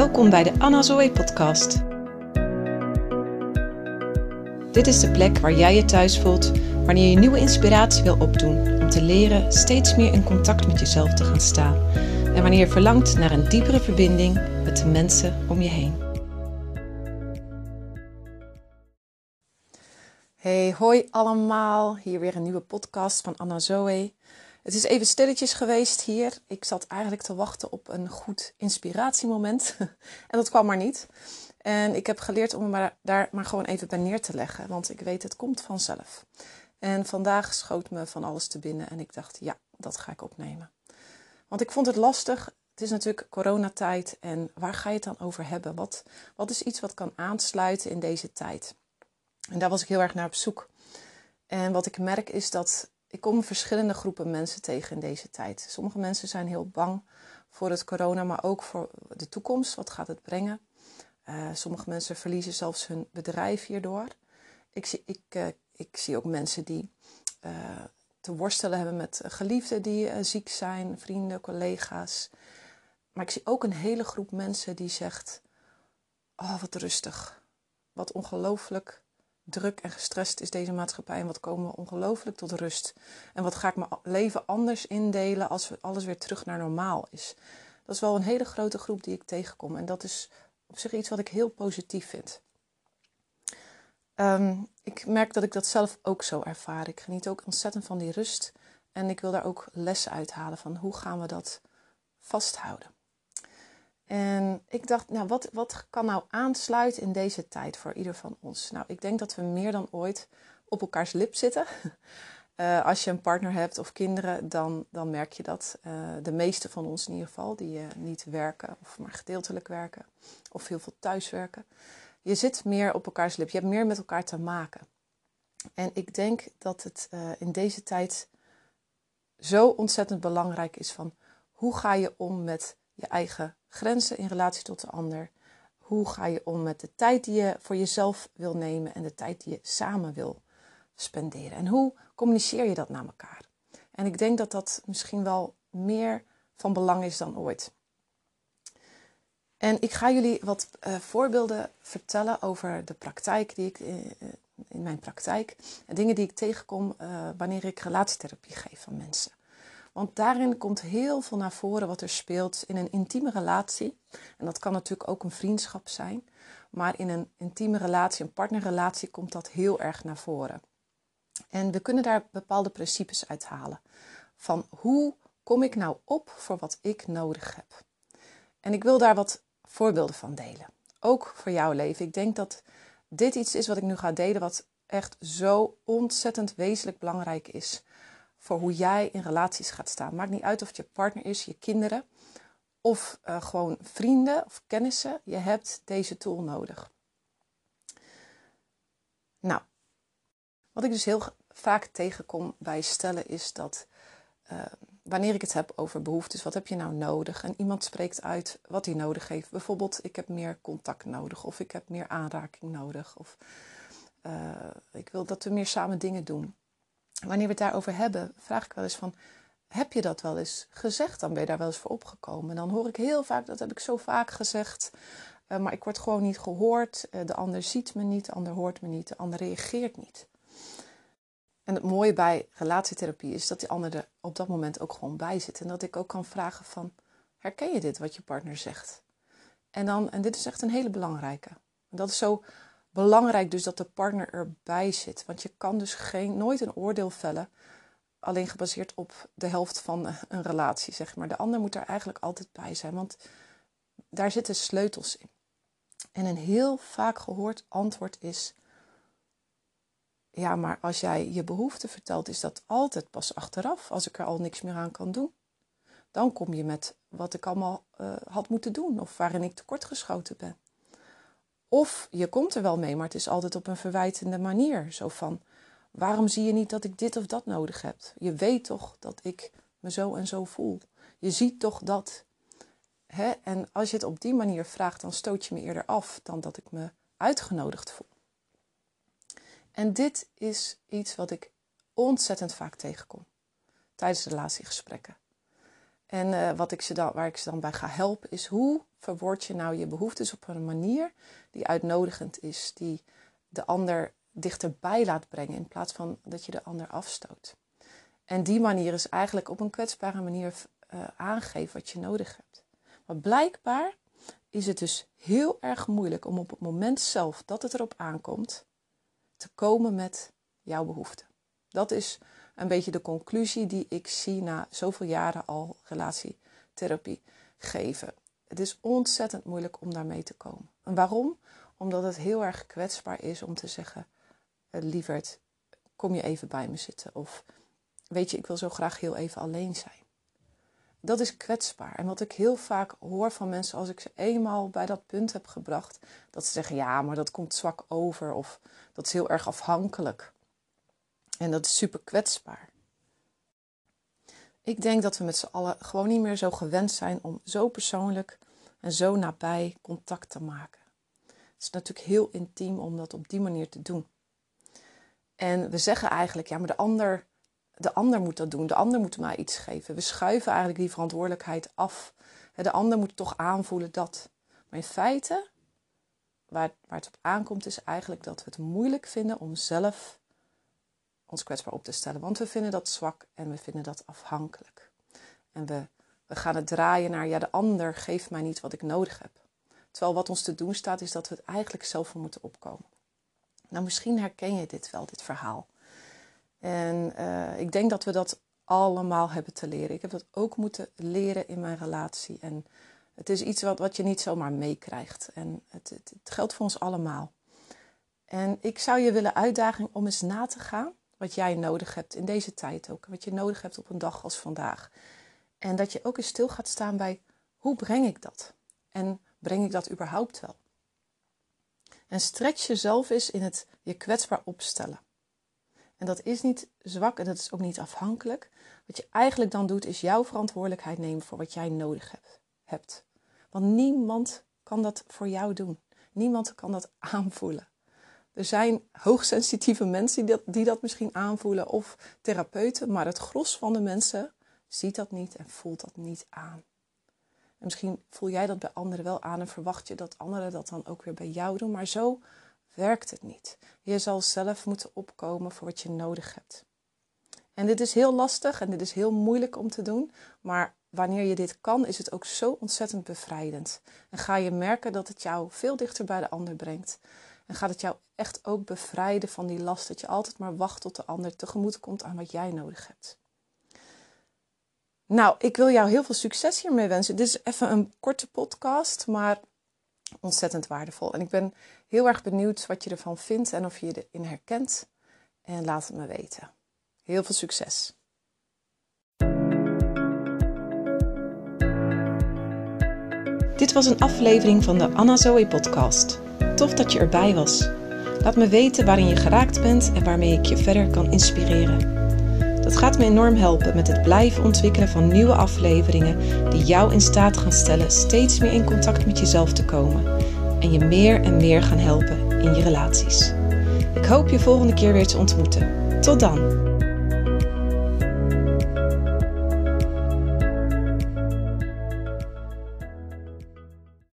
Welkom bij de Anna Zoe podcast. Dit is de plek waar jij je thuis voelt wanneer je nieuwe inspiratie wil opdoen om te leren steeds meer in contact met jezelf te gaan staan en wanneer je verlangt naar een diepere verbinding met de mensen om je heen. Hey, hoi allemaal. Hier weer een nieuwe podcast van Anna Zoe. Het is even stilletjes geweest hier. Ik zat eigenlijk te wachten op een goed inspiratiemoment. en dat kwam maar niet. En ik heb geleerd om me daar maar gewoon even bij neer te leggen. Want ik weet, het komt vanzelf. En vandaag schoot me van alles te binnen. En ik dacht, ja, dat ga ik opnemen. Want ik vond het lastig. Het is natuurlijk coronatijd. En waar ga je het dan over hebben? Wat, wat is iets wat kan aansluiten in deze tijd? En daar was ik heel erg naar op zoek. En wat ik merk is dat ik kom verschillende groepen mensen tegen in deze tijd. Sommige mensen zijn heel bang voor het corona, maar ook voor de toekomst. Wat gaat het brengen? Uh, sommige mensen verliezen zelfs hun bedrijf hierdoor. Ik zie, ik, uh, ik zie ook mensen die uh, te worstelen hebben met geliefden die ziek zijn, vrienden, collega's. Maar ik zie ook een hele groep mensen die zegt: Oh, wat rustig. Wat ongelooflijk druk en gestrest is deze maatschappij en wat komen we ongelooflijk tot rust. En wat ga ik mijn leven anders indelen als alles weer terug naar normaal is. Dat is wel een hele grote groep die ik tegenkom en dat is op zich iets wat ik heel positief vind. Um, ik merk dat ik dat zelf ook zo ervaar. Ik geniet ook ontzettend van die rust en ik wil daar ook lessen uithalen van hoe gaan we dat vasthouden. En ik dacht, nou, wat, wat kan nou aansluiten in deze tijd voor ieder van ons? Nou, ik denk dat we meer dan ooit op elkaars lip zitten. Uh, als je een partner hebt of kinderen, dan, dan merk je dat. Uh, de meeste van ons in ieder geval, die uh, niet werken of maar gedeeltelijk werken of heel veel thuiswerken. Je zit meer op elkaars lip. Je hebt meer met elkaar te maken. En ik denk dat het in deze tijd zo ontzettend belangrijk is van hoe ga je om met je eigen grenzen in relatie tot de ander. Hoe ga je om met de tijd die je voor jezelf wil nemen en de tijd die je samen wil spenderen? En hoe communiceer je dat naar elkaar? En ik denk dat dat misschien wel meer van belang is dan ooit. En ik ga jullie wat uh, voorbeelden vertellen over de praktijk die ik uh, in mijn praktijk. En dingen die ik tegenkom uh, wanneer ik relatietherapie geef van mensen. Want daarin komt heel veel naar voren wat er speelt in een intieme relatie. En dat kan natuurlijk ook een vriendschap zijn. Maar in een intieme relatie, een partnerrelatie, komt dat heel erg naar voren. En we kunnen daar bepaalde principes uithalen. Van hoe kom ik nou op voor wat ik nodig heb? En ik wil daar wat voorbeelden van delen. Ook voor jouw leven. Ik denk dat dit iets is wat ik nu ga delen, wat echt zo ontzettend wezenlijk belangrijk is voor hoe jij in relaties gaat staan. Maakt niet uit of het je partner is, je kinderen of uh, gewoon vrienden of kennissen. Je hebt deze tool nodig. Nou, wat ik dus heel vaak tegenkom bij stellen is dat uh, wanneer ik het heb over behoeftes, wat heb je nou nodig? En iemand spreekt uit wat hij nodig heeft. Bijvoorbeeld, ik heb meer contact nodig of ik heb meer aanraking nodig of uh, ik wil dat we meer samen dingen doen wanneer we het daarover hebben, vraag ik wel eens van, heb je dat wel eens gezegd? Dan ben je daar wel eens voor opgekomen. En dan hoor ik heel vaak, dat heb ik zo vaak gezegd, uh, maar ik word gewoon niet gehoord. Uh, de ander ziet me niet, de ander hoort me niet, de ander reageert niet. En het mooie bij relatietherapie is dat die ander er op dat moment ook gewoon bij zit. En dat ik ook kan vragen van, herken je dit wat je partner zegt? En, dan, en dit is echt een hele belangrijke. Dat is zo belangrijk dus dat de partner erbij zit. Want je kan dus geen, nooit een oordeel vellen alleen gebaseerd op de helft van een relatie, zeg maar. De ander moet daar eigenlijk altijd bij zijn, want daar zitten sleutels in. En een heel vaak gehoord antwoord is: Ja, maar als jij je behoefte vertelt, is dat altijd pas achteraf, als ik er al niks meer aan kan doen. Dan kom je met wat ik allemaal uh, had moeten doen of waarin ik tekortgeschoten ben. Of je komt er wel mee, maar het is altijd op een verwijtende manier. Zo van, waarom zie je niet dat ik dit of dat nodig heb? Je weet toch dat ik me zo en zo voel. Je ziet toch dat. Hè? En als je het op die manier vraagt, dan stoot je me eerder af dan dat ik me uitgenodigd voel. En dit is iets wat ik ontzettend vaak tegenkom tijdens relatiegesprekken. En uh, wat ik ze dan, waar ik ze dan bij ga helpen is hoe verwoord je nou je behoeftes op een manier die uitnodigend is, die de ander dichterbij laat brengen in plaats van dat je de ander afstoot. En die manier is eigenlijk op een kwetsbare manier uh, aangeven wat je nodig hebt. Maar blijkbaar is het dus heel erg moeilijk om op het moment zelf dat het erop aankomt te komen met jouw behoeften. Dat is een beetje de conclusie die ik zie na zoveel jaren al relatietherapie geven. Het is ontzettend moeilijk om daarmee te komen. En waarom? Omdat het heel erg kwetsbaar is om te zeggen: eh, lieverd, kom je even bij me zitten? Of weet je, ik wil zo graag heel even alleen zijn. Dat is kwetsbaar. En wat ik heel vaak hoor van mensen als ik ze eenmaal bij dat punt heb gebracht, dat ze zeggen: ja, maar dat komt zwak over of dat is heel erg afhankelijk. En dat is super kwetsbaar. Ik denk dat we met z'n allen gewoon niet meer zo gewend zijn om zo persoonlijk en zo nabij contact te maken. Het is natuurlijk heel intiem om dat op die manier te doen. En we zeggen eigenlijk, ja, maar de ander, de ander moet dat doen. De ander moet mij iets geven. We schuiven eigenlijk die verantwoordelijkheid af. De ander moet toch aanvoelen dat. Maar in feite, waar, waar het op aankomt, is eigenlijk dat we het moeilijk vinden om zelf ons kwetsbaar op te stellen. Want we vinden dat zwak en we vinden dat afhankelijk. En we, we gaan het draaien naar, ja, de ander geeft mij niet wat ik nodig heb. Terwijl wat ons te doen staat, is dat we het eigenlijk zelf voor moeten opkomen. Nou, misschien herken je dit wel, dit verhaal. En uh, ik denk dat we dat allemaal hebben te leren. Ik heb dat ook moeten leren in mijn relatie. En het is iets wat, wat je niet zomaar meekrijgt. En het, het, het geldt voor ons allemaal. En ik zou je willen uitdagen om eens na te gaan wat jij nodig hebt in deze tijd ook. Wat je nodig hebt op een dag als vandaag. En dat je ook eens stil gaat staan bij hoe breng ik dat? En breng ik dat überhaupt wel? En stretch jezelf eens in het je kwetsbaar opstellen. En dat is niet zwak en dat is ook niet afhankelijk. Wat je eigenlijk dan doet, is jouw verantwoordelijkheid nemen voor wat jij nodig hebt. Want niemand kan dat voor jou doen. Niemand kan dat aanvoelen. Er zijn hoogsensitieve mensen die dat, die dat misschien aanvoelen of therapeuten, maar het gros van de mensen ziet dat niet en voelt dat niet aan. En misschien voel jij dat bij anderen wel aan en verwacht je dat anderen dat dan ook weer bij jou doen, maar zo werkt het niet. Je zal zelf moeten opkomen voor wat je nodig hebt. En dit is heel lastig en dit is heel moeilijk om te doen, maar wanneer je dit kan, is het ook zo ontzettend bevrijdend. En ga je merken dat het jou veel dichter bij de ander brengt. En gaat het jou echt ook bevrijden van die last dat je altijd maar wacht tot de ander tegemoet komt aan wat jij nodig hebt. Nou, ik wil jou heel veel succes hiermee wensen. Dit is even een korte podcast, maar ontzettend waardevol. En ik ben heel erg benieuwd wat je ervan vindt en of je je erin herkent. En laat het me weten. Heel veel succes. Dit was een aflevering van de Anna Zoe podcast. Tof dat je erbij was. Laat me weten waarin je geraakt bent en waarmee ik je verder kan inspireren. Dat gaat me enorm helpen met het blijven ontwikkelen van nieuwe afleveringen die jou in staat gaan stellen steeds meer in contact met jezelf te komen en je meer en meer gaan helpen in je relaties. Ik hoop je volgende keer weer te ontmoeten. Tot dan!